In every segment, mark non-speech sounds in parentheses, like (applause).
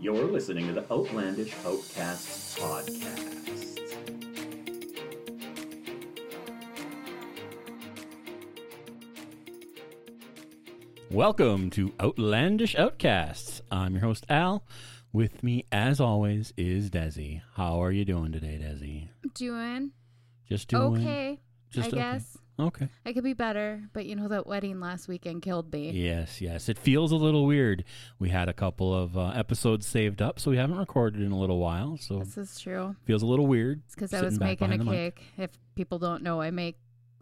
You're listening to the Outlandish Outcasts podcast. Welcome to Outlandish Outcasts. I'm your host, Al. With me, as always, is Desi. How are you doing today, Desi? Doing Just doing okay, Just I okay. guess. Okay. I could be better, but you know that wedding last weekend killed me. Yes, yes. It feels a little weird. We had a couple of uh, episodes saved up, so we haven't recorded in a little while. So This is true. feels a little weird. It's because I was making a cake. If people don't know, I make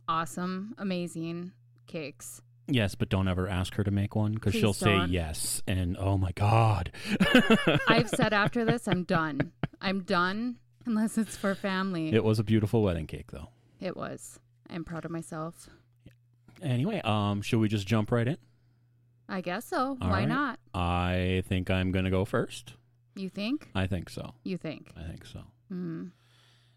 awesome, amazing cakes. Yes, but don't ever ask her to make one because she'll say don't. yes, and oh my god. (laughs) I've said after this, I'm done. I'm done unless it's for family. it was a beautiful wedding cake, though. It was. I'm proud of myself. Anyway, um, should we just jump right in? I guess so. All Why right. not? I think I'm gonna go first. You think? I think so. You think? I think so. Hmm.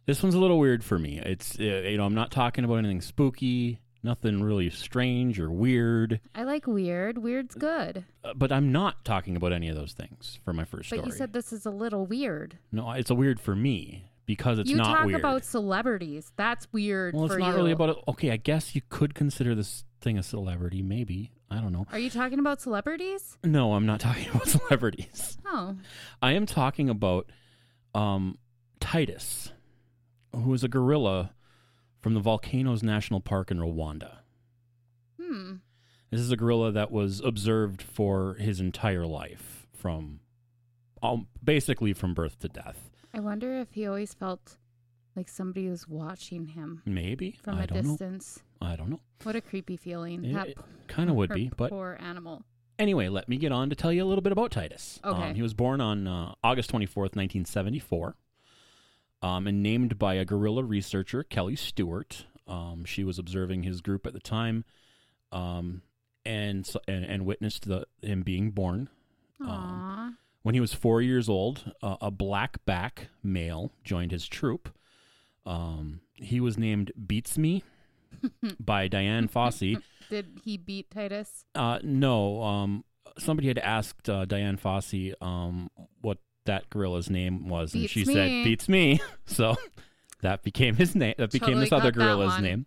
This one's a little weird for me. It's uh, you know I'm not talking about anything spooky, nothing really strange or weird, I like weird. Weird's good. uh, but I'm not talking about any of those things for my first But story. you said this is a little weird. no, it's a weird for me because it's you not talk weird. about celebrities. That's weird well, it's not you. really about it. Okay, I guess you could consider this thing a celebrity, maybe. I don't know. Are you talking about celebrities? No, I'm not (laughs) talking about celebrities. Oh, I am talking about um, Titus, who is a gorilla from the Volcanoes National Park in Rwanda. hmm. This is a gorilla that was observed for his entire life, from um, basically from birth to death. I wonder if he always felt like somebody was watching him Maybe from I a don't know. distance. I don't know. What a creepy feeling. It- that it Kind of would be, but poor animal. Anyway, let me get on to tell you a little bit about Titus. Okay. Um, he was born on uh, August 24th, 1974, um, and named by a gorilla researcher, Kelly Stewart. Um, she was observing his group at the time um, and, so- and, and witnessed the, him being born. Aww. When he was four years old, uh, a blackback male joined his troop. Um, he was named Beats Me (laughs) by Dian Fossey. Did he beat Titus? Uh, no. Um, somebody had asked uh, Dian Fossey um, what that gorilla's name was, and Beats she me. said "beats me." (laughs) so that became his name. That became Totally this other got that gorilla's one. name.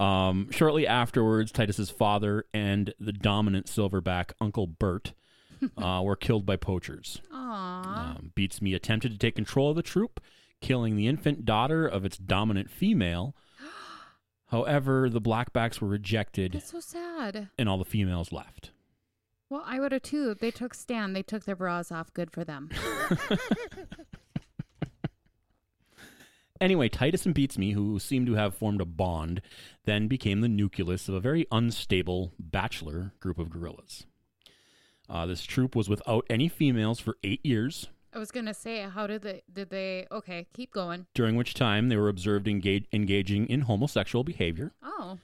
Um, shortly afterwards, Titus's father and the dominant silverback Uncle Bert (laughs) uh, were killed by poachers. Aww. Um, Beats Me attempted to take control of the troop, killing the infant daughter of its dominant female. (gasps) However, the blackbacks were rejected, That's so sad. and all the females left. Well, I would have too. They took Stan. They took their bras off. Good for them. (laughs) Anyway, Titus and Beats Me, who seem to have formed a bond, then became the nucleus of a very unstable bachelor group of gorillas. Uh, this troop was without any females for eight years, I was gonna say, how did they? Did they? Okay, keep going. during which time they were observed engage, engaging in homosexual behavior. Oh,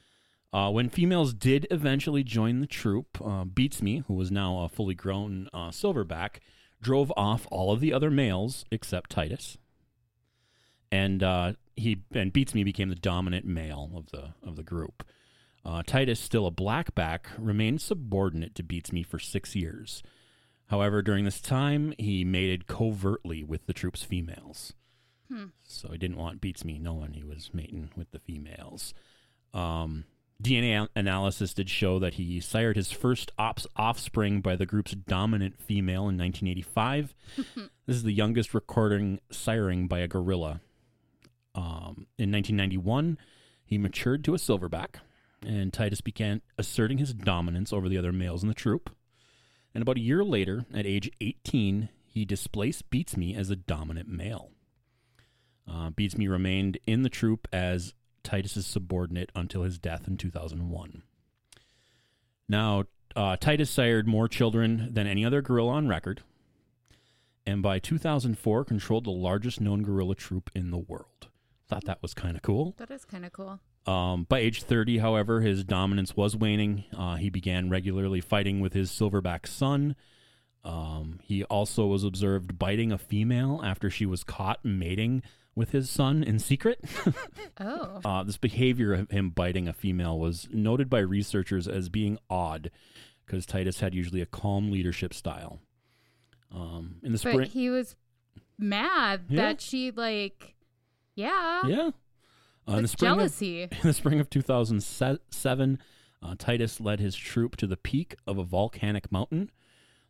Uh, when females did eventually join the troop, uh, Beats Me, who was now a fully grown uh, silverback, drove off all of the other males except Titus, and uh, he and Beats Me became the dominant male of the of the group. Uh, Titus, still a blackback, remained subordinate to Beats Me for six years. However, during this time, he mated covertly with the troop's females. Hmm. So he didn't want Beats Me knowing he was mating with the females. Um, DNA analysis did show that he sired his first ops offspring by the group's dominant female in 1985. (laughs) this is the youngest recording siring by a gorilla. Um, in 1991, he matured to a silverback, and Titus began asserting his dominance over the other males in the troop. And about a year later, at age 18, he displaced Beats Me as a dominant male. Uh, Beats Me remained in the troop as Titus's subordinate until his death in 2001. Now, uh, Titus sired more children than any other gorilla on record, and by 2004 controlled the largest known gorilla troop in the world. Thought that was kind of cool. that is kind of cool. Um, by age 30, however, his dominance was waning. Uh, he began regularly fighting with his silverback son. Um, he also was observed biting a female after she was caught mating with his son in secret. (laughs) Oh, Uh, this behavior of him biting a female was noted by researchers as being odd because Titus had usually a calm leadership style. Um, in the spring. But he was mad Yeah. that she like, yeah, yeah. Uh, (laughs) in the spring of jealousy. In the spring of 2007, uh, Titus led his troop to the peak of a volcanic mountain.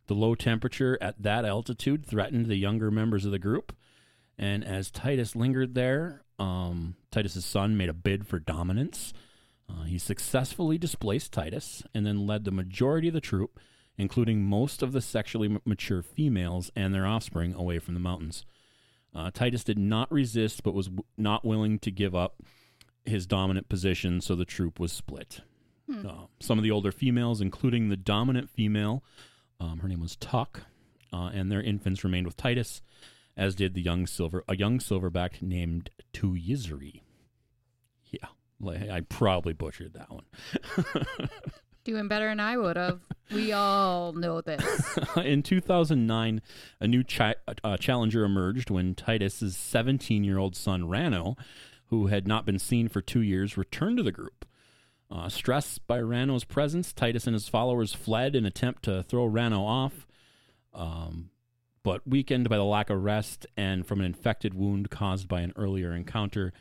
The low temperature at that altitude threatened the younger members of the group. And as Titus lingered there, um, Titus's son made a bid for dominance. Uh, he successfully displaced Titus and then led the majority of the troop, including most of the sexually mature females and their offspring, away from the mountains. Uh, Titus did not resist, but was w- not willing to give up his dominant position, so the troop was split. Hmm. Uh, some of the older females, including the dominant female, um, her name was Tuck, uh, and their infants remained with Titus, as did the young silver a young silverback named Tuyizri. Yeah, I probably butchered that one. (laughs) Doing better than I would have. We all know this. (laughs) in 2009, a new uh, challenger emerged when Titus's 17 year old son Rano, who had not been seen for two years, returned to the group. Uh, stressed by Rano's presence, Titus and his followers fled in attempt to throw Rano off. Um, but weakened by the lack of rest and from an infected wound caused by an earlier encounter,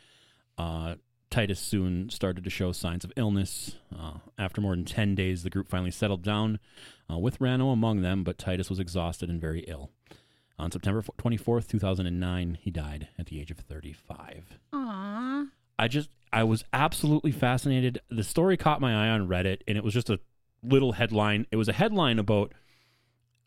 uh, Titus soon started to show signs of illness. Uh, after more than 10 days, the group finally settled down, uh, with Rano among them, but Titus was exhausted and very ill. On September 24th, 2009, he died at the age of 35. Aw. I just, I was absolutely fascinated. The story caught my eye on Reddit, and it was just a little headline. It was a headline about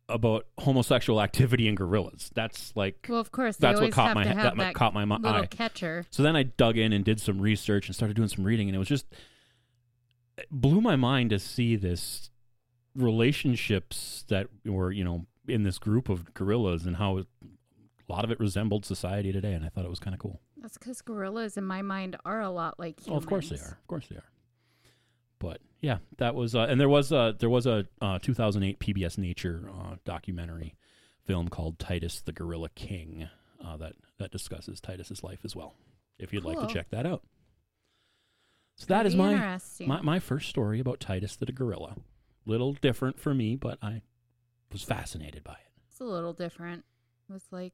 about homosexual activity in gorillas. That's like Well, of course, they that's what caught have my to have that that caught my mi- little eye. catcher. So then I dug in and did some research and started doing some reading, and it was just it blew my mind to see this relationships that were you know in this group of gorillas and how a lot of it resembled society today, and I thought it was kind of cool. That's because gorillas, in my mind, are a lot like humans. Oh, of course they are. Of course they are. But yeah, that was uh, and there was a there was a uh, 2008 PBS Nature uh, documentary film called Titus the Gorilla King uh, that that discusses Titus's life as well. If you'd like to check that out. So that is my my my first story about Titus the gorilla. Little different for me, but I was fascinated by it. It's a little different. It was like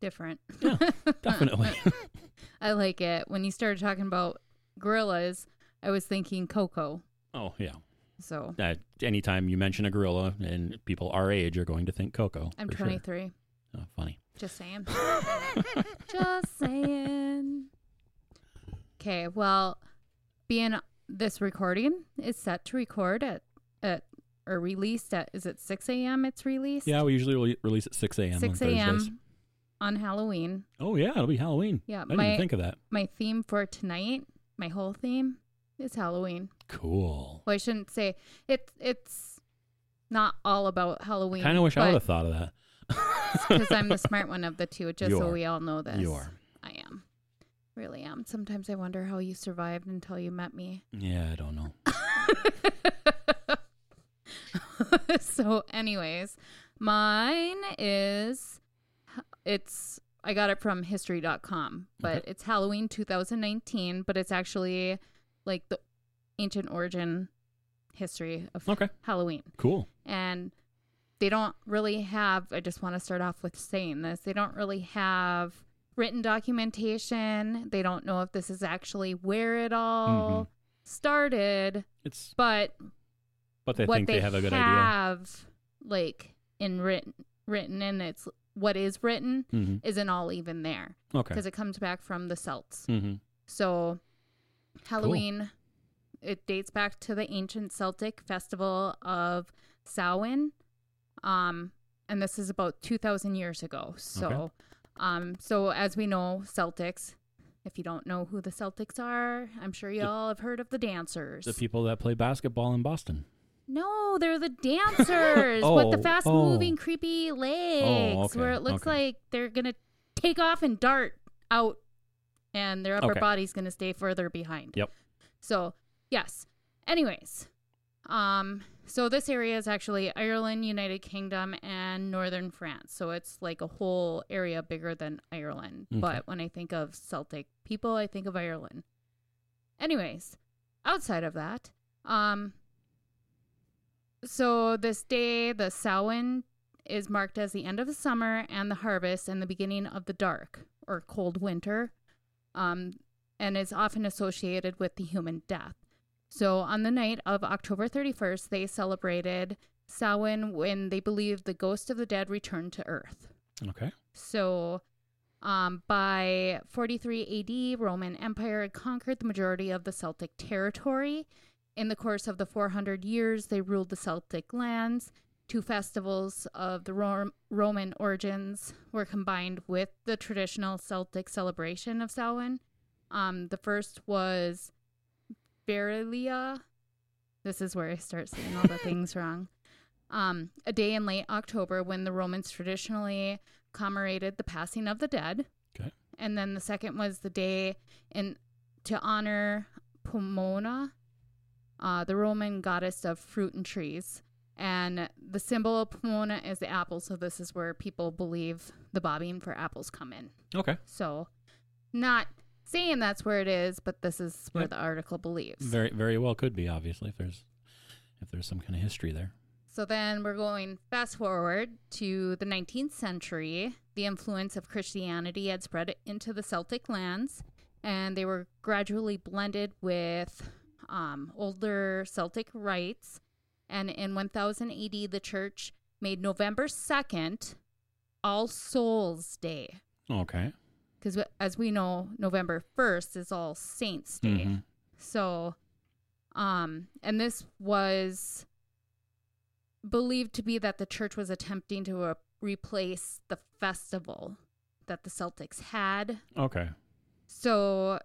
different. Yeah, (laughs) Definitely. (laughs) I like it. When you started talking about gorillas, I was thinking Coco. oh yeah. So Uh, anytime you mention a gorilla and people our age are going to think Coco. I'm for sure. 23. Oh, funny. Just saying. (laughs) Just saying. Okay, well, being this recording is set to record at at or released at is it 6 a.m. It's released. Yeah, we usually re- release at 6 a.m. on 6 Thursdays. a.m. on Halloween. Oh, yeah, it'll be Halloween. Yeah, I didn't my even think of that. my theme for tonight, my whole theme is Halloween. Cool. Well, I shouldn't say it's it's not all about Halloween. kind of wish I would have thought of that. because I'm the (laughs) smart one of the two. Just You so are. we all know this. You are. I am. Really am. Sometimes I wonder how you survived until you met me. Yeah, I don't know. (laughs) so, anyways, mine is it's I got it from history.com, but Okay. it's Halloween 2019, but it's actually like the ancient origin history of Okay, Halloween. cool. and they don't really have i just want to start off with saying this they don't really have written documentation they don't know if this is actually where it all Mhm. started It's but but they think they, they have a good idea. have like in written written and it's what is written hmm isn't all even there Okay. because it comes back from the celts hmm so Halloween it dates back to the ancient Celtic festival of Samhain. Um and this is about 2000 years ago. So Okay. um so as we know Celtics if you don't know who the Celtics are, I'm sure you The- all have heard of the dancers. The people that play basketball in Boston. no, they're the dancers with (laughs) Oh, the fast oh. moving creepy legs okay, where it looks okay. like they're going to take off and dart out and their upper Okay. body's going to stay further behind. Yep. So, yes. Anyways, um so this area is actually Ireland, United Kingdom and northern France. So it's like a whole area bigger than Ireland. Okay. But when I think of Celtic people, I think of Ireland. Anyways, outside of that, um so this day the Samhain is marked as the end of the summer and the harvest and the beginning of the dark or cold winter, um, and is often associated with the human death. So on the night of October 31st, they celebrated Samhain when they believed the ghost of the dead returned to Earth. Okay. So um, by 43 AD, Roman Empire had conquered the majority of the Celtic territory. In the course of the 400 years, they ruled the Celtic lands. Two festivals of the Ro- Roman origins were combined with the traditional Celtic celebration of Samhain. Um, the first was Berilia. This is where I start saying all the (laughs) things wrong. Um, a day in late October when the Romans traditionally commemorated the passing of the dead. Okay. And then the second was the day in to honor Pomona, uh, the Roman goddess of fruit and trees. And the symbol of Pomona is the apple, so this is where people believe the bobbing for apples come in. Okay. So, not saying that's where it is, but this is where Yep. the article believes. Very very well could be obviously if there's if there's some kind of history there. So then we're going fast forward to the 19th century. The influence of Christianity had spread into the Celtic lands, and they were gradually blended with um, older Celtic rites. And in 1000 AD, the church made November 2nd All Souls Day. Okay. Because as we know, November 1st is All Saints Day. Mhm. So, um, and this was believed to be that the church was attempting to uh, replace the festival that the Celtics had. Okay. So,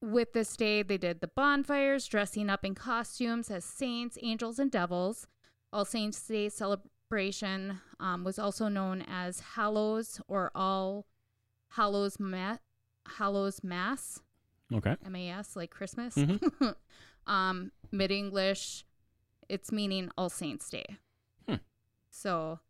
with this day, they did the bonfires, dressing up in costumes as saints, angels, and devils. All Saints' Day celebration um, was also known as Hallows or All Hallows Ma- Hallows Mass. Okay. MAS, like Christmas. Mhm. (laughs) um, Mid English, it's meaning All Saints Day. Hmm. So,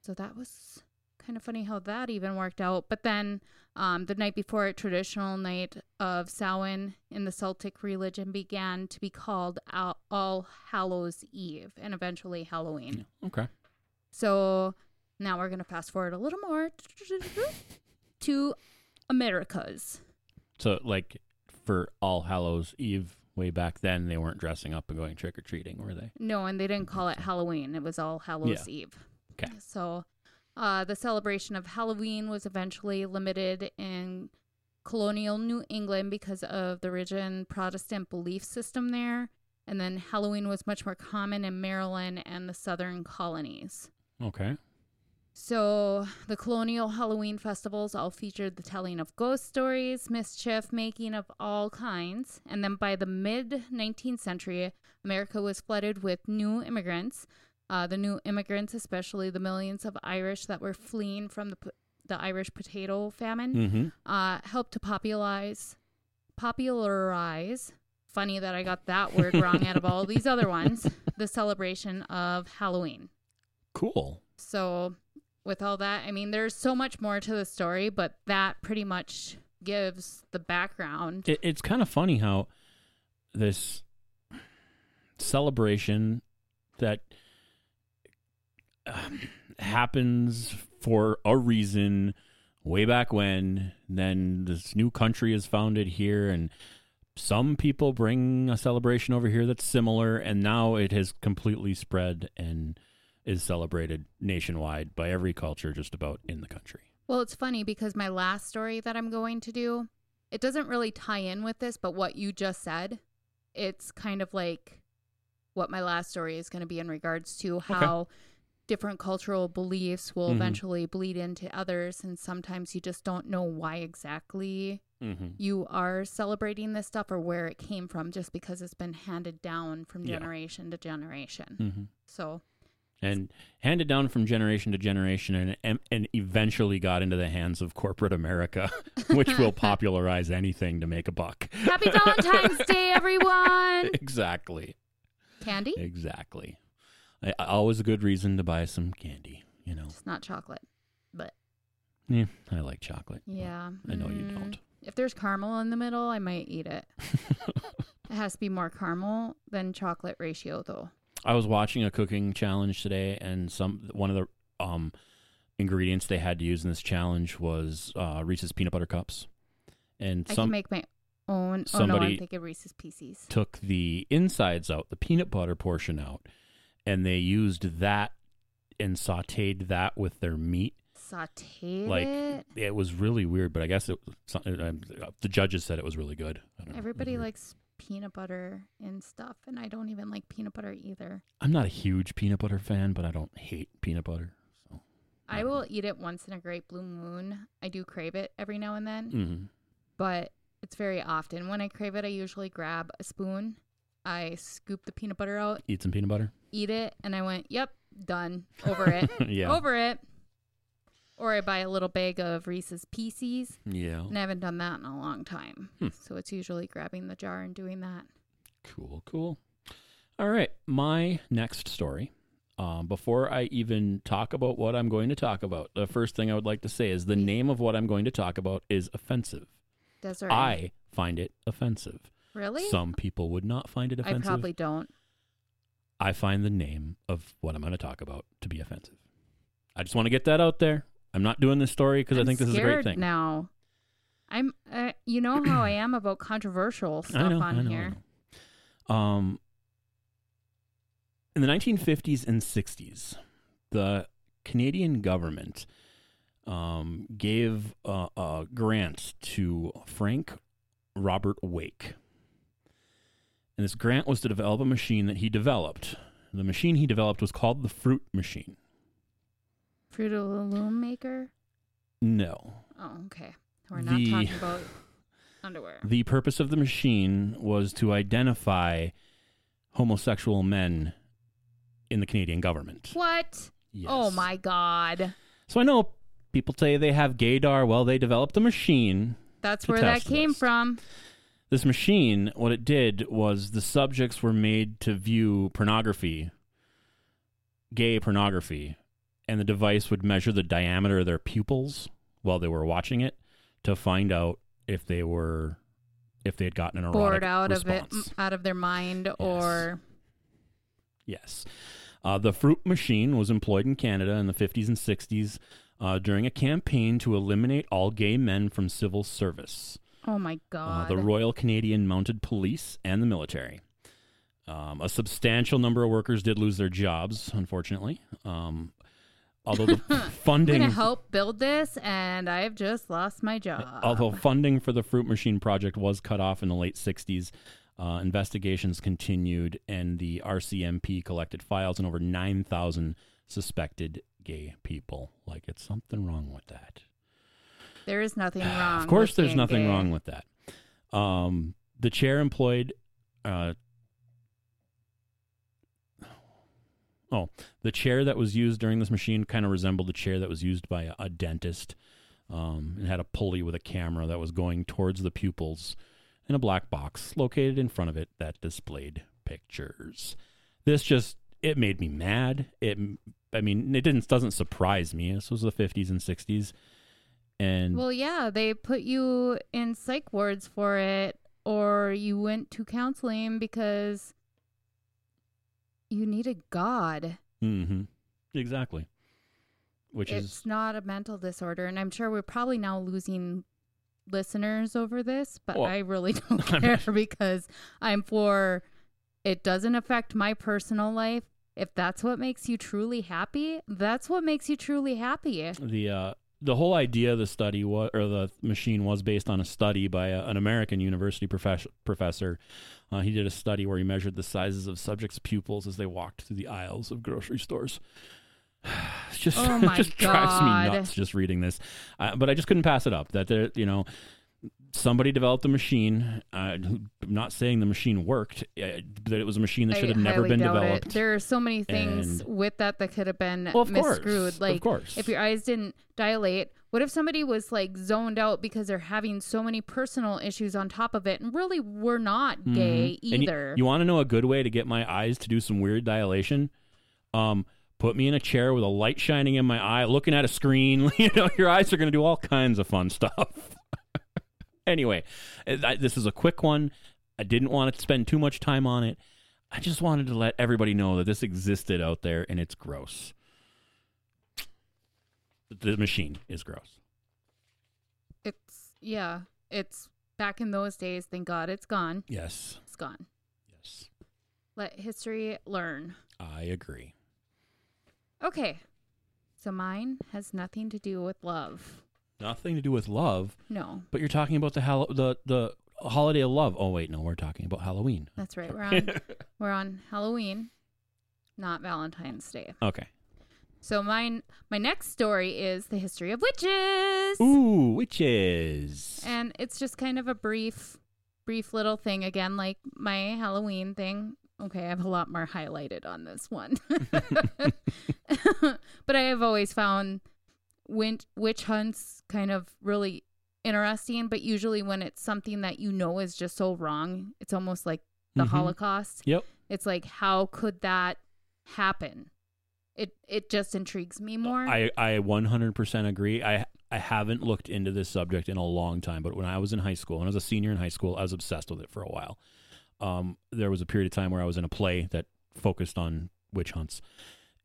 so that was kind of funny how that even worked out. But then, um, the night before it, traditional night of Samhain in the Celtic religion began to be called All, All Hallows Eve, and eventually Halloween. Okay. So now we're gonna fast forward a little more (laughs) to Americas. So like for All Hallows Eve way back then they weren't dressing up and going trick or treating, were they? No, and they didn't call it Halloween. It was All Hallows Eve. Okay. So, uh, the celebration of Halloween was eventually limited in colonial New England because of the rigid Protestant belief system there. And then Halloween was much more common in Maryland and the southern colonies. Okay. So, the colonial Halloween festivals all featured the telling of ghost stories, mischief making of all kinds. And then by the mid 19th century, America was flooded with new immigrants. Uh, the new immigrants, especially the millions of Irish that were fleeing from the, the Irish potato famine, Mm-hmm. uh, helped to popularize, popularize. Funny that I got that word wrong out of all these other ones. (laughs) The celebration of Halloween. Cool. So, with all that, I mean, there's so much more to the story, but that pretty much gives the background. It, it's kind of funny how this celebration that um, happens for a reason way back when then this new country is founded here and some people bring a celebration over here that's similar and now it has completely spread and is celebrated nationwide by every culture just about in the country. Well, it's funny because my last story that I'm going to do, it doesn't really tie in with this, but what you just said, it's kind of like what my last story is going to be in regards to how different cultural beliefs will Mhm. eventually bleed into others and sometimes you just don't know why exactly mm-hmm. you are celebrating this stuff or where it came from just because it's been handed down from Yeah. generation to generation. Mm-hmm. So, and handed down from generation to generation and, and and eventually got into the hands of corporate America, (laughs) which will (laughs) popularize anything to make a buck. happy Valentine's Day, (laughs) everyone! exactly. Candy? Exactly. I, always a good reason to buy some candy, you know. It's not chocolate, but Yeah, I like chocolate. yeah. I know you mm, don't. If there's caramel in the middle, I might eat it. (laughs) It has to be more caramel than chocolate ratio, though. I was watching a cooking challenge today, and some one of the um, ingredients they had to use in this challenge was uh, Reese's peanut butter cups, and I some can make my own. oh no, somebody- I'm thinking Reese's Pieces. took the insides out, the peanut butter portion out, and they used that and sautéed that with their meat. Sauteed Like it. it was really weird, but I guess it, uh, the judges said it was really good. I don't know. It was Everybody likes peanut butter and stuff, and I don't even like peanut butter either. I'm not a huge peanut butter fan, but I don't hate peanut butter. So. I don't will know. eat it once in a great blue moon. I do crave it every now and then, Mhm. but it's very often. When I crave it, I usually grab a spoon. I scoop the peanut butter out, Eat some peanut butter. eat it, and I went, "Yep, done. Over it. (laughs) yeah. Over it." Or I buy a little bag of Reese's Pieces, Yeah. and I haven't done that in a long time. Hmm. So it's usually grabbing the jar and doing that. Cool, cool. All right, my next story. Um, before I even talk about what I'm going to talk about, the first thing I would like to say is the name of what I'm going to talk about is offensive. Desert. I find it offensive. Really? Some people would not find it offensive. I probably don't. I find the name of what I'm going to talk about to be offensive. I just want to get that out there. I'm not doing this story because I think this is a great thing. Now, I'm. Uh, you know how I am about controversial (clears throat) stuff know, on know, here. Um, in the 1950s and 60s, the Canadian government um, gave a, a grant to Frank Robert Wake. And this grant was to develop a machine that he developed. The machine he developed was called the Fruit Machine. Fruit of the Loom maker. No. Oh, okay. We're not The- talking (laughs) about underwear. The purpose of the machine was to identify homosexual men in the Canadian government. What? Oh, yes. Oh my God. So I know people say they have gaydar. Well, they developed a machine. That's where that came this. from. This machine, what it did was the subjects were made to view pornography, gay pornography, and the device would measure the diameter of their pupils while they were watching it to find out if they were if they had gotten an erotic Bored out response. of it, out of their mind, or Yes. Uh, the fruit machine was employed in Canada in the 50s and 60s uh, during a campaign to eliminate all gay men from civil service. Oh my Uh, God. the Royal Canadian Mounted Police and the military. Um, a substantial number of workers did lose their jobs, unfortunately. Um, although the (laughs) I'm funding, gonna help build this, and I've just lost my job. although funding for the fruit machine project was cut off in the late 60s, uh, investigations continued, and the RCMP collected files on over 9,000 suspected gay people. Like it's something wrong with that. There is nothing (sighs) wrong. Of course, with there's nothing wrong with that. Um, the chair employed. Uh, oh, the chair that was used during this machine kind of resembled the chair that was used by a, a dentist. Um, it had a pulley with a camera that was going towards the pupils, and a black box located in front of it that displayed pictures. This just it made me mad. It, I mean, it didn't doesn't surprise me. This was the 50s and 60s, and Well, yeah, they put you in psych wards for it, or you went to counseling because you needed God. Mm-hmm. Exactly. Which it's is not a mental disorder, and I'm sure we're probably now losing listeners over this, but Well, I really (laughs) (laughs) don't care because I'm for it doesn't affect my personal life. If that's what makes you truly happy, that's what makes you truly happy. the uh, the whole idea of the study was, or the machine was based on a study by a, an American university profess- professor. Uh, he did a study where he measured the sizes of subjects' pupils as they walked through the aisles of grocery stores. (sighs) It's just, Oh (laughs) just drives me nuts just reading this. Uh, but I just couldn't pass it up. That there, you know, somebody developed a machine. Uh, I'm not saying the machine worked. Uh, that it was a machine that should have never been developed. It. There are so many things And- with that that could have been Well, of course, miscrewed. of Like course. if your eyes didn't dilate, what if somebody was like zoned out because they're having so many personal issues on top of it, and really were not gay Mhm. And y- either? You, want to know a good way to get my eyes to do some weird dilation? Um, put me in a chair with a light shining in my eye, looking at a screen. (laughs) you know, your eyes are going to do all kinds of fun stuff. Anyway, I, this is a quick one. I didn't want to spend too much time on it. I just wanted to let everybody know that this existed out there and it's gross. The machine is gross. It's yeah. It's back in those days. Thank God it's gone. Yes. It's gone. Yes. Let history learn. I agree. Okay. So mine has nothing to do with love. Nothing to do with love, No, but you're talking about the hall- the the holiday of love. Oh wait, no, we're talking about Halloween. that's right. We're on (laughs) we're on Halloween, not Valentine's Day. okay. So mine my next story is the history of witches. Ooh, witches. And it's just kind of a brief brief little thing again like my Halloween thing. Okay, I have a lot more highlighted on this one. (laughs) (laughs) but I have always found witch hunts kind of really interesting, but usually when it's something that you know is just so wrong, it's almost like the Mhm. Holocaust. Yep. It's like how could that happen? It it just intrigues me more. I I 100% agree. I I haven't looked into this subject in a long time, but when I was in high school, when I was a senior in high school, I was obsessed with it for a while. Um, there was a period of time where I was in a play that focused on witch hunts,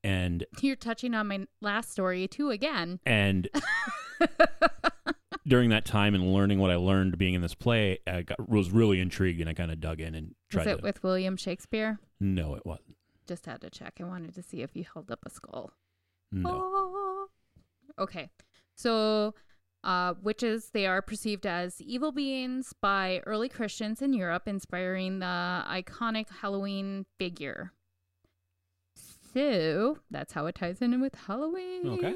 and You're touching on my last story too again. and (laughs) during that time and learning what I learned being in this play, I got, was really intrigued and I kind of dug in and tried Was it to. with William Shakespeare? no, it wasn't. Just had to check. I wanted to see if you held up a skull. No. Oh. Okay. So, uh, witches, they are perceived as evil beings by early Christians in Europe, inspiring the iconic Halloween figure. So, that's how it ties in with Halloween. Okay.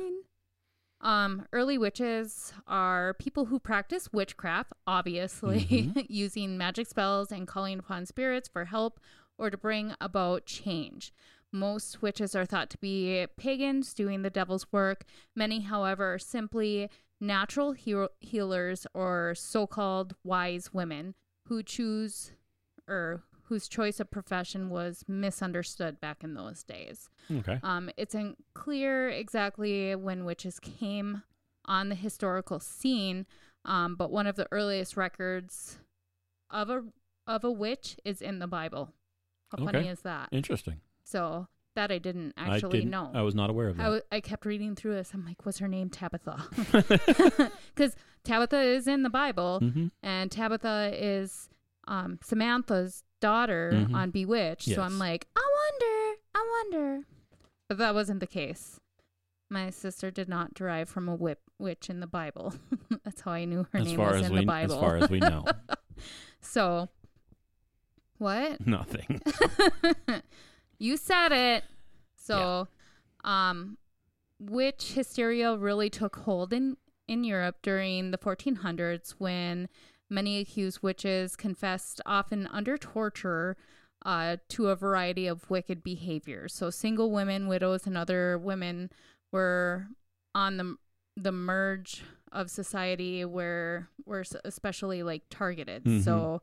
Um, early witches are people who practice witchcraft, obviously, Mhm. (laughs) using magic spells and calling upon spirits for help or to bring about change. Most witches are thought to be pagans doing the devil's work. Many, however, are simply natural heal- healers or so called wise women who choose or whose choice of profession was misunderstood back in those days. Okay. Um, it's unclear exactly when witches came on the historical scene, um, but one of the earliest records of a of a witch is in the Bible. How funny is that? Interesting. So that I didn't I actually didn't, know. I was not aware of I, that. w- I kept reading through this. I'm like, was her name? Tabitha. (laughs) (laughs) Because Tabitha is in the Bible, mm-hmm. and Tabitha is um, Samantha's daughter Mhm. on Bewitched. So I'm like, I wonder, I wonder. But that wasn't the case. My sister did not derive from a whip, witch in the Bible. (laughs) That's how I knew her As name far was as in we the Bible. as far as we know, (laughs) (laughs) so, what? nothing. you said it. So, um, witch hysteria really took hold in in Europe during the 1400s when many accused witches confessed, often under torture, uh, to a variety of wicked behaviors. So, single women, widows, and other women were on the the merge of society where were especially like targeted. Mhm. So,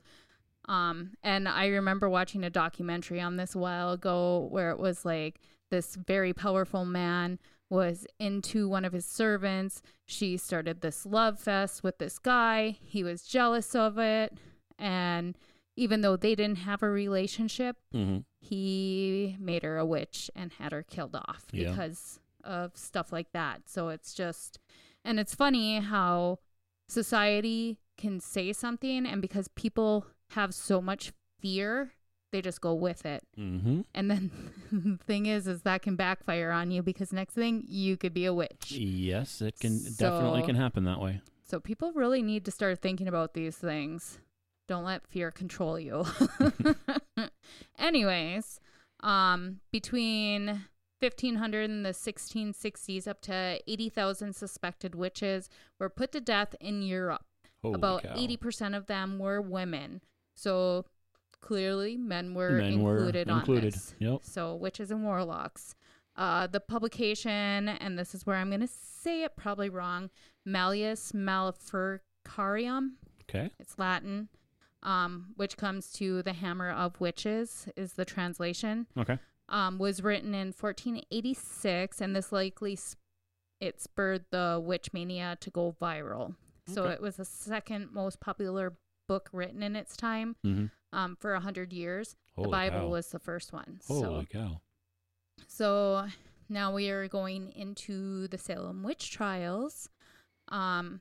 um, and I remember watching a documentary on this a while ago where it was like this very powerful man was into one of his servants. She started this love fest with this guy. He was jealous of it. And even though they didn't have a relationship, hmm he made her a witch and had her killed off Yeah. because of stuff like that. So it's just, and it's funny how society can say something, and because people have so much fear, they just go with it. hmm And then (laughs) the thing is, is that can backfire on you because next thing you could be a witch. Yes, it can it definitely can happen that way. So people really need to start thinking about these things. Don't let fear control you. (laughs) Anyways, um, between 1500 and the 1660s, up to 80,000 suspected witches were put to death in Europe. Holy About cow. 80% of them were women. So clearly, men were Men were included on included. this. Yep. So witches and warlocks. Uh, the publication, and this is where I'm going to say it probably wrong, Malleus Maleficarium. Okay. It's Latin, um, which comes to the hammer of witches is the translation. Okay. Um, was written in 1486, and this likely sp- it spurred the witch mania to go viral. So it was the second most popular book written in its time hmm um, for a hundred years. Holy the Bible cow. was the first one. Holy so, cow. so now we are going into the Salem witch trials. Um,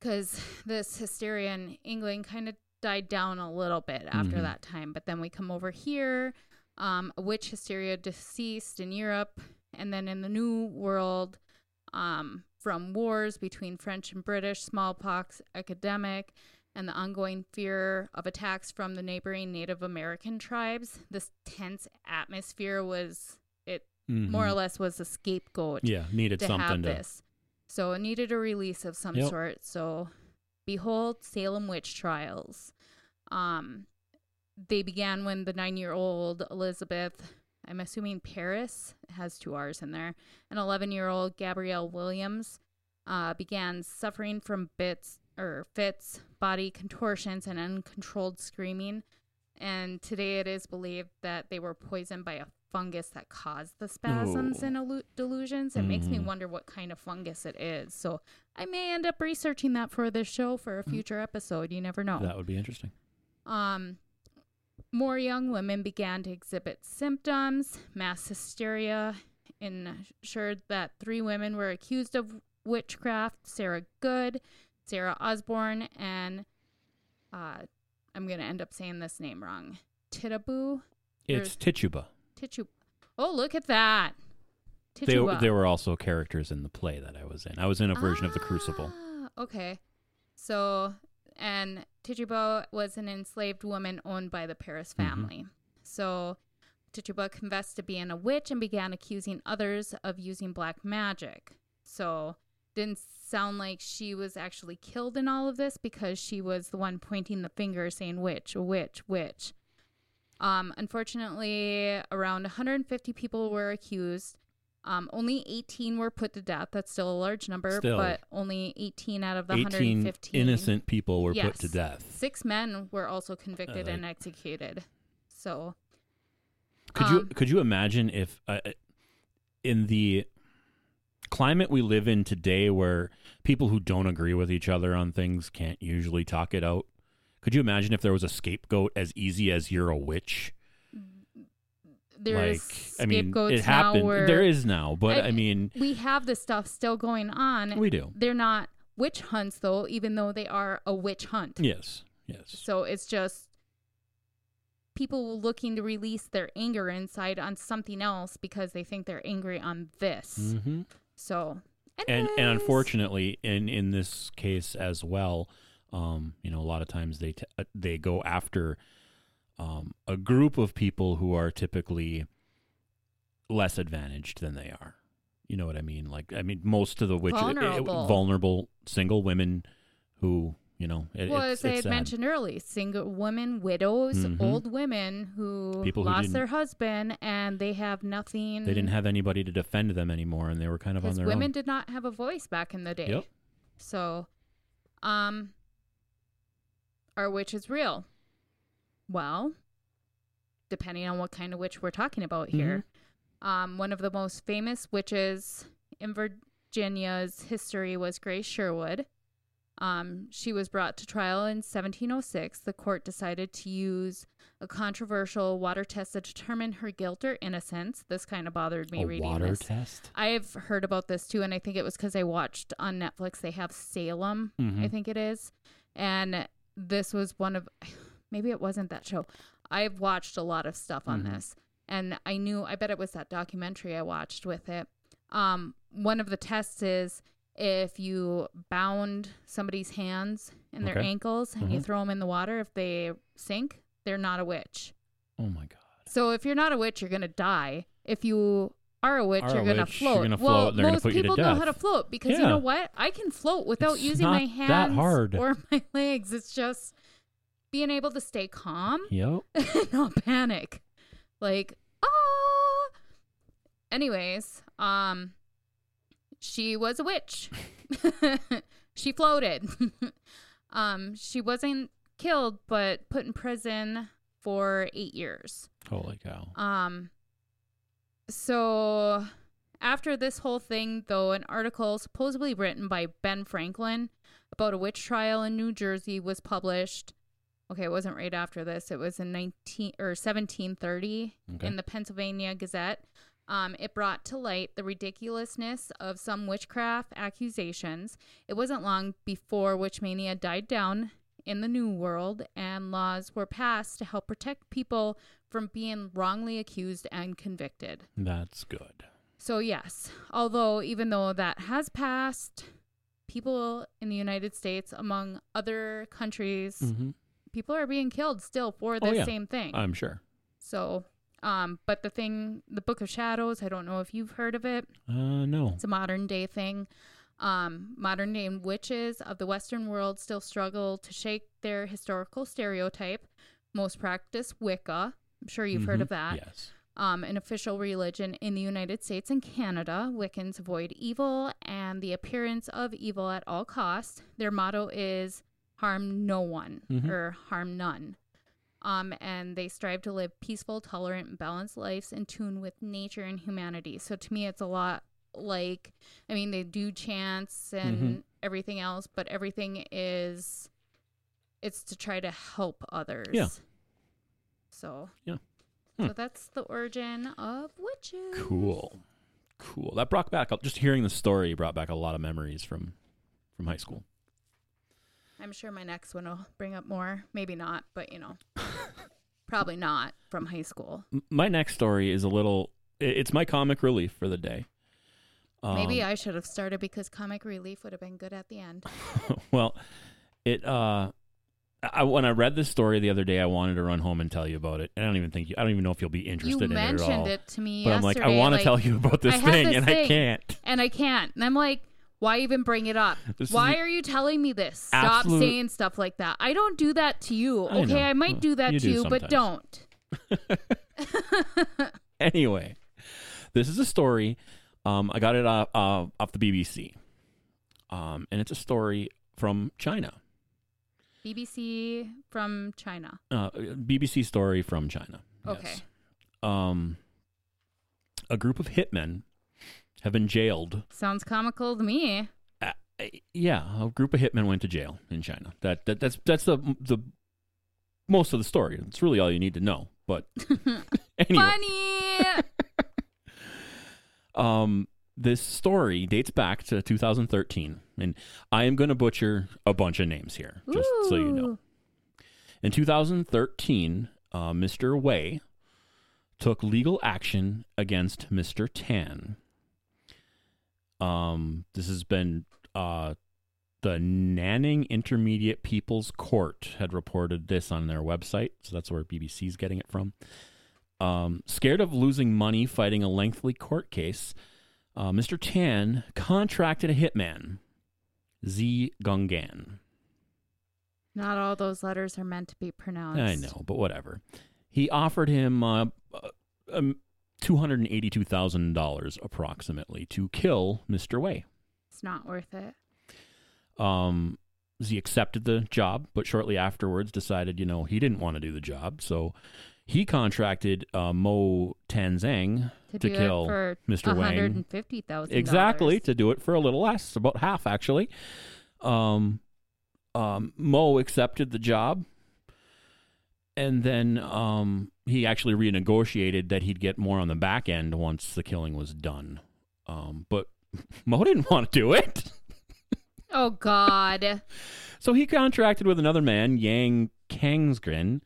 because this hysteria in England kind of died down a little bit after Mhm. that time. But then we come over here, um, a witch hysteria deceased in Europe, and then in the New World, um, from wars between French and British, smallpox, epidemic, and the ongoing fear of attacks from the neighboring Native American tribes. This tense atmosphere was it more or Mhm. less was a scapegoat Yeah, needed to have something to. this. So it needed a release of some Yep. sort. So behold Salem witch trials. Um they began when the 9-year-old Elizabeth, I'm assuming Parris has two R's in there, and 11-year-old Gabrielle Williams uh, began suffering from bits or fits, body contortions, and uncontrolled screaming. And today it is believed that they were poisoned by a fungus that caused the spasms Oh. and delusions. It makes me Mhm. wonder what kind of fungus it is. So I may end up researching that for this show for a future episode. You never know. That would be interesting. Um, more young women began to exhibit symptoms. Mass hysteria ensured that three women were accused of witchcraft Sarah Good, Sarah Osborne, and uh, I'm going to end up saying this name wrong. Titaboo? It's Tituba. Tituba. Oh, look at that. They, Tituba. there were also characters in the play that I was in. I was in a version of The Crucible. Ah, Okay. So, and Tituba was an enslaved woman owned by the Parris Mhm. family. So, Tituba confessed to being a witch and began accusing others of using black magic. So, didn't sound like she was actually killed in all of this because she was the one pointing the finger saying witch, witch, witch. Um, unfortunately, around 150 people were accused. Um, only 18 were put to death. That's still a large number, Still. but only 18 out of the 18 115 innocent people were put to death. Six men were also convicted Uh, and executed. So, Could you Um, could you imagine if uh, uh, in the climate we live in today where people who don't agree with each other on things can't usually talk it out? Could you imagine if there was a scapegoat as easy as you're a witch? there's like I mean scapegoats it happened. now where there is now, but I- I, mean we have this stuff still going on. we do. They're not witch hunts though, even though they are a witch hunt. Yes. Yes. So it's just people looking to release their anger inside on something else because they think they're angry on this. hmm So, and and unfortunately in in this case as well um you know a lot of times they t- uh, they go after um a group of people who are typically less advantaged than they are. You know what i mean? Like i mean most of the witch Vulnerable. vulnerable single women who you know it, well, it's, as I had sad. mentioned earlier, single women, widows, Mhm. old women who People who lost their husband and they have nothing. they didn't have anybody to defend them anymore and they were kind of on their women own Women did not have a voice back in the day. Yep. So, um, our witch is real? Well, depending on what kind of witch we're talking about here. Mm-hmm. Um, one of the most famous witches in Virginia's history was Grace Sherwood. Um, she was brought to trial in 1706. The court decided to use a controversial water test to determine her guilt or innocence. This kind of bothered me a reading water this. test I've heard about this too, and I think it was because I watched on Netflix. They have Salem, I Mhm. think it is, and this was one of (sighs) maybe it wasn't that show. I've watched a lot of stuff on Mhm. this, and I knew. I bet it was that documentary I watched with it. Um, one of the tests is if you bound somebody's hands and their Okay. ankles and you Mhm. throw them in the water, if they sink, they're not a witch. oh my god So if you're not a witch, you're gonna die. If you are a witch, Are you're gonna float. you're gonna well, float they're most you to people know how to float because you know what? I can float without It's using my hands hard. or (laughs) my legs. It's just being able to stay calm yep (laughs) and not panic. Like, ah. Anyways, um, she was a witch. (laughs) she floated. (laughs) um, she wasn't killed, but put in prison for eight years. holy cow Um, so after this whole thing, though, an article supposedly written by Ben Franklin about a witch trial in New Jersey was published. Okay, it wasn't right after this. It was in 19 or 1730 Okay. in the Pennsylvania Gazette. Um, it brought to light the ridiculousness of some witchcraft accusations. It wasn't long before witch mania died down in the New World, and laws were passed to help protect people from being wrongly accused and convicted. That's good. So, yes, although even though that has passed, people in the United States, among other countries, Mm-hmm. people are being killed still for Oh, the yeah. same thing. I'm sure. so, um, but the thing, the Book of Shadows, I don't know if you've heard of it. Uh, no. It's a modern day thing. Um, modern day witches of the Western world still struggle to shake their historical stereotype. Most practice Wicca. I'm sure you've heard Mhm. of that. Yes. um, an official religion in the United States and Canada. Wiccans avoid evil and the appearance of evil at all costs. Their motto is harm no one Mhm. or harm none. Um, and they strive to live peaceful, tolerant, and balanced lives in tune with nature and humanity. So to me, it's a lot like, I mean, they do chants and Mhm. everything else, but everything is, it's to try to help others. Yeah. So. Yeah. Hmm. So that's the origin of witches. Cool. Cool. That brought back just hearing the story brought back a lot of memories from from high school. I'm sure my next one will bring up more. Maybe not, but you know, probably not from high school. My next story is a little. It's my comic relief for the day. Maybe Um, I should have started because comic relief would have been good at the end. (laughs) well, it uh I, when I read this story the other day, I wanted to run home and tell you about it. I don't even think you, I don't even know if you'll be You interested in it at all. mentioned it to me but I'm like, I want to like, tell you about this I thing, this and I can't. and I can't. And I'm like, why even bring it up? This Why are you telling me this? Stop absolute- saying stuff like that. I don't do that to you. I Okay, know. I might do that you to do you, but don't. (laughs) anyway, this is a story. Um, I got it off, uh, off the BBC, um, and it's a story from China. BBC from China. Uh, BBC story from China. Okay. Um, a group of hitmen have been jailed. Sounds comical to me. Uh, yeah, a group of hitmen went to jail in China. That, that that's that's the the most of the story. It's really all you need to know. But (laughs) anyway, Funny. (laughs) um, this story dates back to 2013, and I am going to butcher a bunch of names here, just so you know. In 2013, uh, Mr. Wei took legal action against Mr. Tan. Um, this has been uh, the Nanning Intermediate People's Court had reported this on their website, so that's where BBC's getting it from. Um, scared of losing money fighting a lengthy court case, uh, Mr. Tan contracted a hitman, Z Gungan. Not all those letters are meant to be pronounced. I know, but whatever. He offered him uh, a, $282,000 approximately to kill Mr. Wei. It's not worth it. Um, he accepted the job, but shortly afterwards decided, you know, he didn't want to do the job. So he contracted uh, Mo Tanzang to, to kill Mr. Wang. Exactly, to do it for a little less, about half actually. Um, um, Mo accepted the job and then um, he actually renegotiated that he'd get more on the back end once the killing was done. Um, but (laughs) Mo didn't want to do it, (laughs) Oh God. so he contracted with another man, Yang Kangsgren,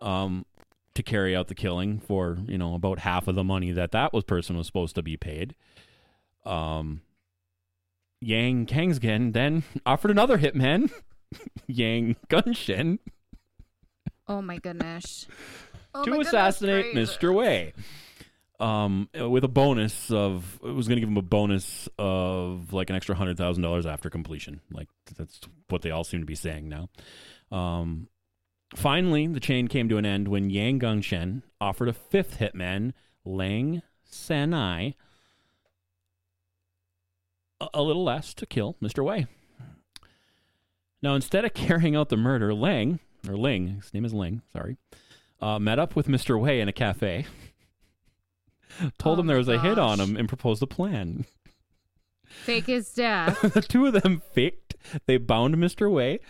um, to carry out the killing for you know about half of the money that that was person was supposed to be paid. Um, Yang Kangsgen then (laughs) offered another hitman, Yang Gunshin, Oh my goodness. Oh to my assassinate gracious. Mr. Wei. Um, with a bonus of it was going to give him a bonus of like an extra hundred thousand dollars after completion. Like that's what they all seem to be saying now. Um, finally, the chain came to an end when Yang Gungshen offered a fifth hitman, Lang Sanai, a, a little less to kill Mr. Wei. Now, instead of (laughs) carrying out the murder, Lang or Ling, his name is Ling, sorry, uh, met up with Mr. Wei in a cafe, (laughs) told Oh him there was a hit on him, and proposed a plan. Fake his (laughs) death. the two of them faked they bound Mr. Wei,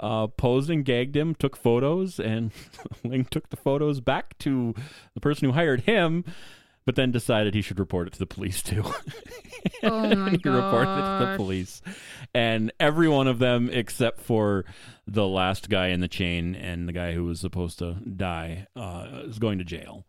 uh, posed and gagged him, took photos, and (laughs) Ling took the photos back to the person who hired him, but then decided he should report it to the police too. Oh (laughs) my he reported it to the police, and every one of them except for the last guy in the chain and the guy who was supposed to die uh, is going to jail.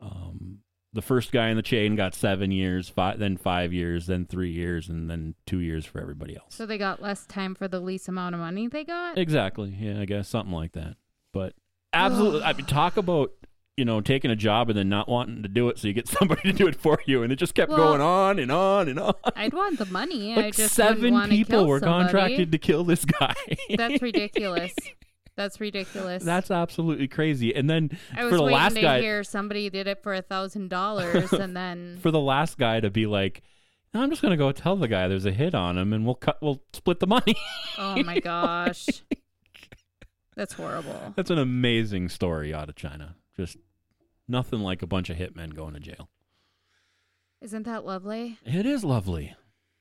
Um, the first guy in the chain got seven years, five, then five years, then three years, and then two years for everybody else. So they got less time for the least amount of money they got. Exactly. Yeah, I guess something like that. But absolutely, I mean, talk about you know taking a job and then not wanting to do it, so you get (laughs) somebody to do it for you, and it just kept Well- going on and on and on. I'd want the money. (laughs) I like just seven people were somebody. contracted to kill this guy. That's (laughs) ridiculous. That's ridiculous. That's absolutely crazy. And then I was for the last to guy, hear somebody did it for a thousand dollars, and then for the last guy to be like, I'm just gonna go tell the guy there's a hit on him, and we'll cut, we'll split the money. oh my gosh, that's horrible. That's an amazing story out of China. Just nothing like a bunch of hitmen going to jail. Isn't that lovely? It is lovely.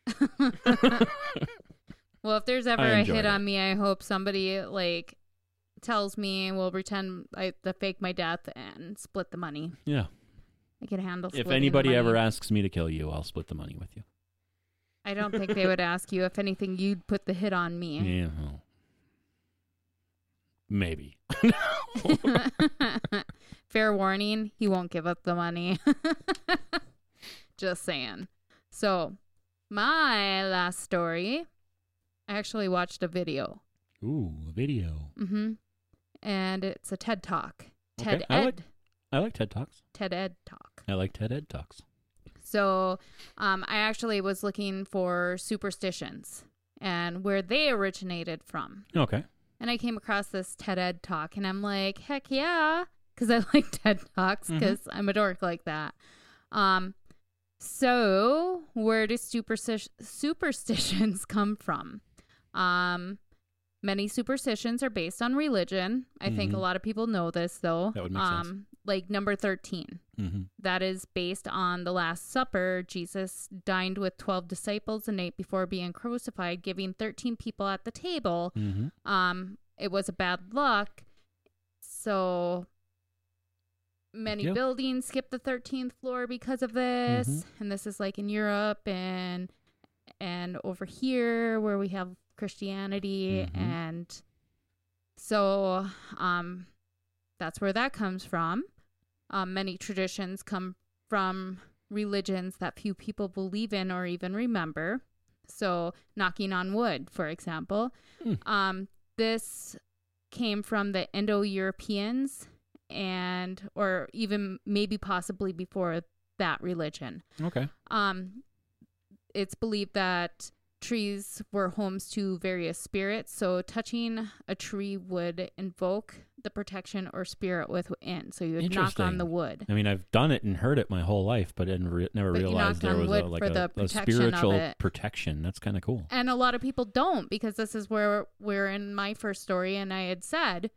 (laughs) (laughs) Well, if there's ever a hit it. on me, I hope somebody like tells me and will pretend I to fake my death and split the money. Yeah. I can handle. If the anybody ever asks me to kill you, I'll split the money with you. I don't think they would ask you. If anything, you'd put the hit on me. (laughs) Yeah. Maybe. (laughs) Fair warning, he won't give up the money. (laughs) Just saying. So, my last story, I actually watched a video. Ooh, a video. hmm And it's a TED Talk. TED Okay, I Ed. like- I like TED Talks. TED Ed Talk. I like TED Ed Talks. So, um, I actually was looking for superstitions and where they originated from. Okay. And I came across this TED Ed talk, and I'm like, heck yeah, because I (laughs) like TED talks because I'm a dork like that. Um, so where do supersti- superstitions (laughs) come from? Um, many superstitions are based on religion. I think a Mhm. lot of people know this though. That would make um, sense. Like number thirteen Mm-hmm. that is based on the Last Supper. Jesus dined with 12 disciples the night before being crucified, giving 13 people at the table. Mm-hmm. Um, it was a bad luck. So many Yeah. buildings skip the 13th floor because of this. Mm-hmm. And this is like in Europe and and over here where we have Christianity Mhm. and so um that's where that comes from. Um, many traditions come from religions that few people believe in or even remember. So, knocking on wood, for example. Hmm. Um, this came from the Indo Europeans and, or even maybe possibly before that religion. Okay. Um, it's believed that trees were homes to various spirits, so touching a tree would invoke the protection or spirit within. So you would knock on the wood. I mean, I've done it and heard it my whole life, but I never, re- never But realized there was a, like a, the a spiritual protection. That's kind of cool. And a lot of people don't because this is where we're in my first story, and I had said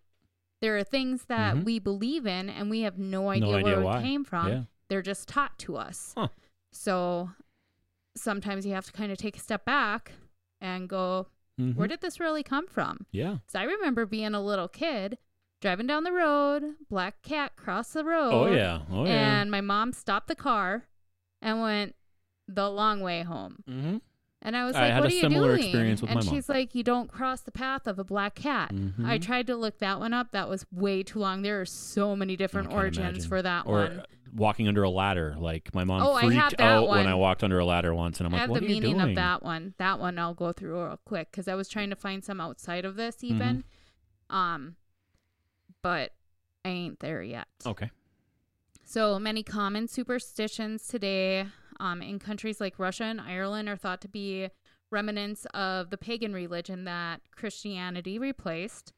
there are things that Mhm. we believe in and we have no idea, no idea where why. it came from. yeah. They're just taught to us. Huh. So sometimes you have to kind of take a step back and go, Mhm. where did this really come from? yeah. So I remember being a little kid driving down the road, black cat crossed the road. Oh yeah. Oh yeah. And my mom stopped the car and went the long way home. mm-hmm. And I was I like, had "What a are you doing?" experience with and my mom. she's like, "You don't cross the path of a black cat." I Mhm. tried to look that one up. That was way too long. There are so many different origins imagine. for that or one. uh, walking under a ladder. Like my mom Oh, I freaked out when. I walked under a ladder once, and I'm I like, "What the are you meaning doing?" of that one. That one I'll go through real quick because I was trying to find some outside of this even, Mm-hmm. um, but I ain't there yet. Okay. So many common superstitions today um, in countries like Russia and Ireland are thought to be remnants of the pagan religion that Christianity replaced.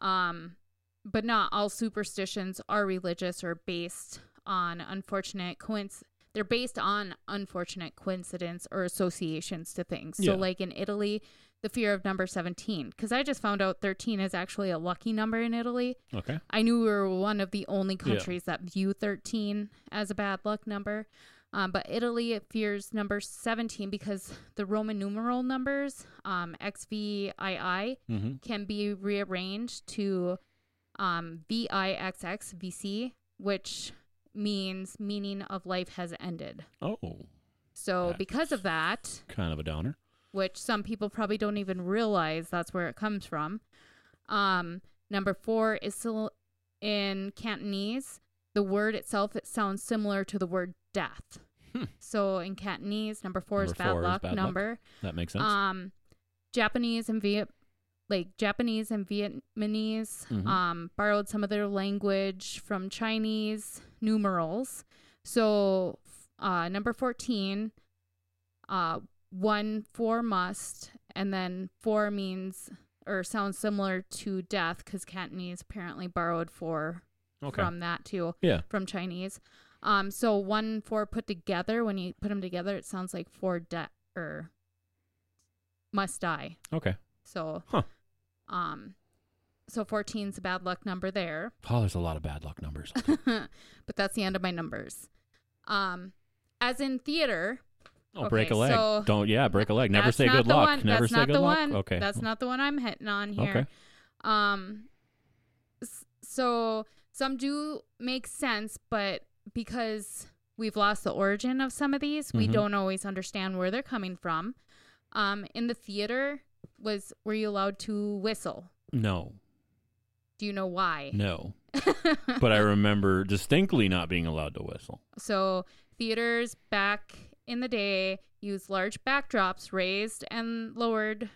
Um, but not all superstitions are religious or based on unfortunate coinc. They're based on unfortunate coincidence or associations to things. Yeah. So, like in Italy, the fear of number 17, because I just found out 13 is actually a lucky number in Italy. Okay. I knew we were one of the only Yeah. countries that view 13 as a bad luck number. Um, but Italy it fears number 17 because the Roman numeral numbers um, XVII Mm-hmm. can be rearranged to um, VIXXVC, which means meaning of life has ended. Oh, So because of that, kind of a downer. Which some people probably don't even realize that's where it comes from. Um, number four is still in Cantonese. The word itself it sounds similar to the word death. Hmm. So in Cantonese, number four is bad four is luck bad luck. number. That makes sense. Um, Japanese and Viet, like Japanese and Vietnamese, Mhm. um, borrowed some of their language from Chinese numerals. So, uh, number fourteen, uh, one four must, and then four means or sounds similar to death because Cantonese apparently borrowed four okay. from that too yeah. from Chinese. Um, so one four put together, when you put them together, it sounds like four death or must die. Okay. So, Huh. um, so 14 is a bad luck number there, Oh, there's a lot of bad luck numbers. (laughs) but that's the end of my numbers. Um, as in theater, Oh, break a leg. so Don't. Yeah, break a leg. Never say good luck. One, Never that's say not good the luck. one. Okay. That's not the one I'm hitting on here. Okay. Um, so some do make sense, but because we've lost the origin of some of these, we Mhm. don't always understand where they're coming from. Um, in the theater, was were you allowed to whistle? No. Do you know why? No. (laughs) But I remember distinctly not being allowed to whistle. so theaters back in the day used large backdrops raised and lowered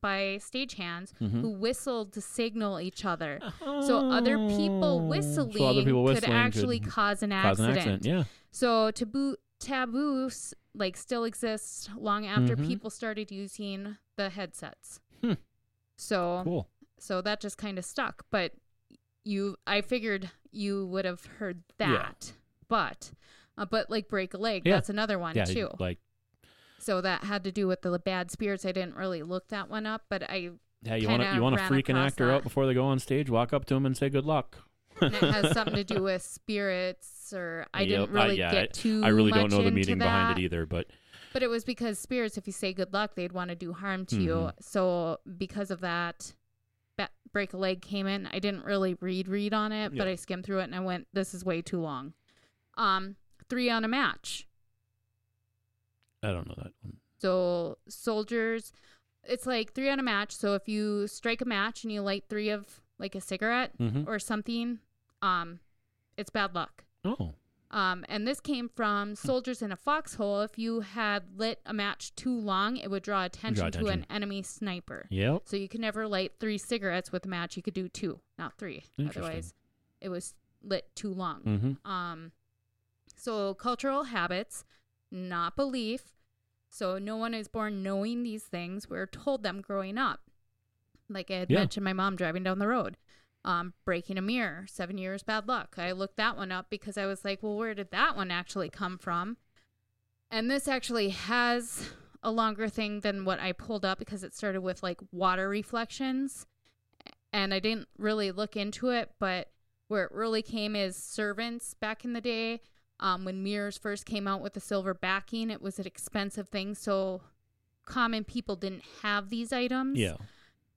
by stagehands Mhm. who whistled to signal each other. So other people whistling, Oh. So other people whistling could actually cause an cause accident. an accident. Yeah. So taboo taboos like still exist long after Mhm. people started using the headsets. Hmm. So Cool. so that just kind of stuck. But you, I figured you would have heard Yeah. that. But uh, but like break a leg, Yeah. that's another one Yeah. too. Like, So that had to do with the bad spirits. I didn't really look that one up, but I yeah, you want to you want to freak an actor that. out before they go on stage? Walk up to them and say good luck. and it has (laughs) something to do with spirits or I Yep, didn't really yeah, get too I really don't know the meaning behind it either, but But it was because spirits, if you say good luck, they'd want to do harm to you. Mhm. So because of that, break a leg came in. I didn't really read read on it, but I skimmed through it and I went, "This is way too long." Um, three on a match. I don't know that one. So soldiers, it's like three on a match. So if you strike a match and you light three of like a cigarette Mhm. or something, um, it's bad luck. Oh. Um, and this came from soldiers in a foxhole. If you had lit a match too long, it would draw attention, to an enemy sniper. Yep. So you could never light three cigarettes with a match. You could do two, not three. Otherwise, it was lit too long. Mm-hmm. Um, so cultural habits, not belief. So no one is born knowing these things. We're told them growing up. Like I had Yeah. mentioned, my mom driving down the road, um, breaking a mirror, seven years bad luck. I looked that one up because I was like, well, where did that one actually come from? And this actually has a longer thing than what I pulled up because it started with like water reflections. And I didn't really look into it, but where it really came is servants back in the day. Um, when mirrors first came out with the silver backing, it was an expensive thing. So common people didn't have these items. Yeah.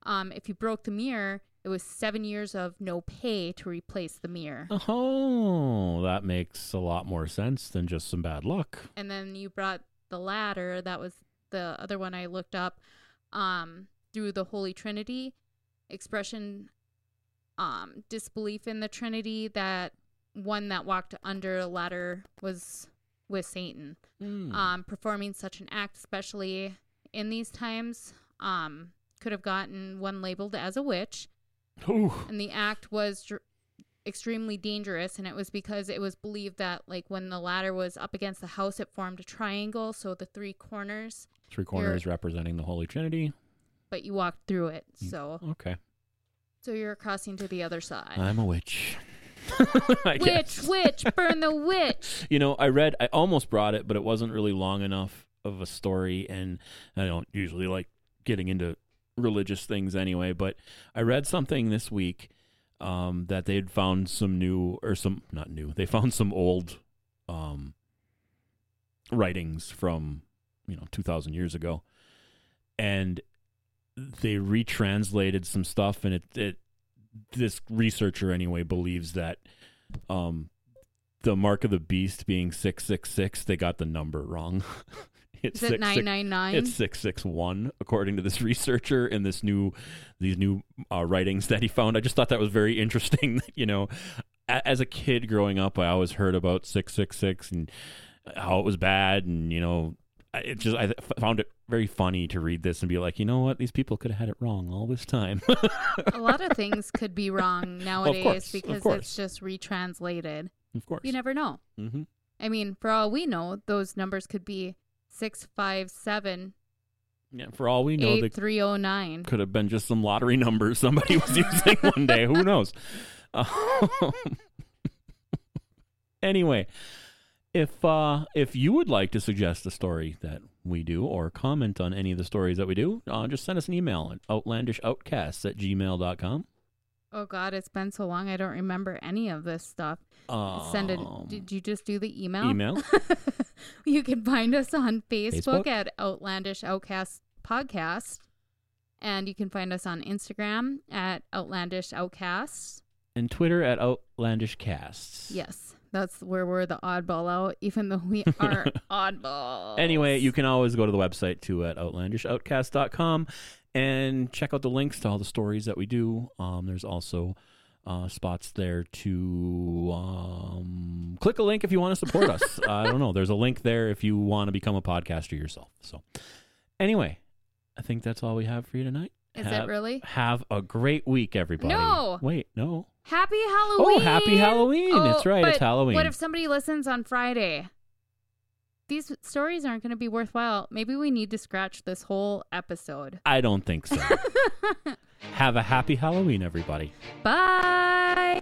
Um, if you broke the mirror, it was seven years of no pay to replace the mirror. Oh, that makes a lot more sense than just some bad luck. and then you brought the ladder that was the other one i looked up um through the holy trinity expression um disbelief in the trinity that one that walked under a ladder was with satan Mm. um performing such an act especially in these times um could have gotten one labeled as a witch Ooh. and the act was dr- extremely dangerous and it was because it was believed that like when the ladder was up against the house it formed a triangle so the three corners Three corners representing the Holy Trinity. but you walked through it Mm. so Okay. so you're crossing to the other side I'm a witch. (laughs) Witch guess. witch burn the (laughs) witch You know, I read, I almost brought it, but it wasn't really long enough of a story, and I don't usually like getting into religious things anyway. But I read something this week um, that they'd found some new, or some not new, they found some old um, writings from you know 2000 years ago and they retranslated some stuff and it, it this researcher anyway believes that um the mark of the beast being 666 they got the number wrong. (laughs) It's Is it six- six- 999? it's 661 according to this (laughs) researcher in this new these new uh, writings that he found. I just thought that was very interesting (laughs) you know. A- as a kid growing up i always heard about 666 and how it was bad and you know it just i found it very funny to read this and be like you know what these people could have had it wrong all this time (laughs) a lot of things could be wrong nowadays course, because it's just retranslated. of course You never know. hmm I mean, for all we know, those numbers could be six five seven yeah for all we know eight three oh nine. could have been just some lottery numbers somebody was (laughs) using one day. Who knows? Um, (laughs) anyway, if uh, if you would like to suggest a story that we do or comment on any of the stories that we do, uh, just send us an email at outlandishoutcasts at gmail.com. Oh God, it's been so long. I don't remember any of this stuff. Send it. Um, Did you just do the email? email. (laughs) you can find us on Facebook, Facebook. at Outlandish Outcast Podcast, and you can find us on Instagram at Outlandish Outcasts. and Twitter at outlandishcasts. Yes, that's where we're the oddball out, even though we (laughs) are oddball. Anyway, you can always go to the website too at outlandishoutcast.com and check out the links to all the stories that we do. Um, there's also uh, spots there to um, click a link if you want to support us. (laughs) I don't know. There's a link there if you want to become a podcaster yourself. So, anyway, I think that's all we have for you tonight. Is have, it really? Have a great week, everybody. No. Wait, no. Happy Halloween! Oh, happy Halloween. Oh, That's right. It's but Halloween. What if somebody listens on Friday? These stories aren't going to be worthwhile. Maybe we need to scratch this whole episode. I don't think so. (laughs) have a happy Halloween, everybody. Bye.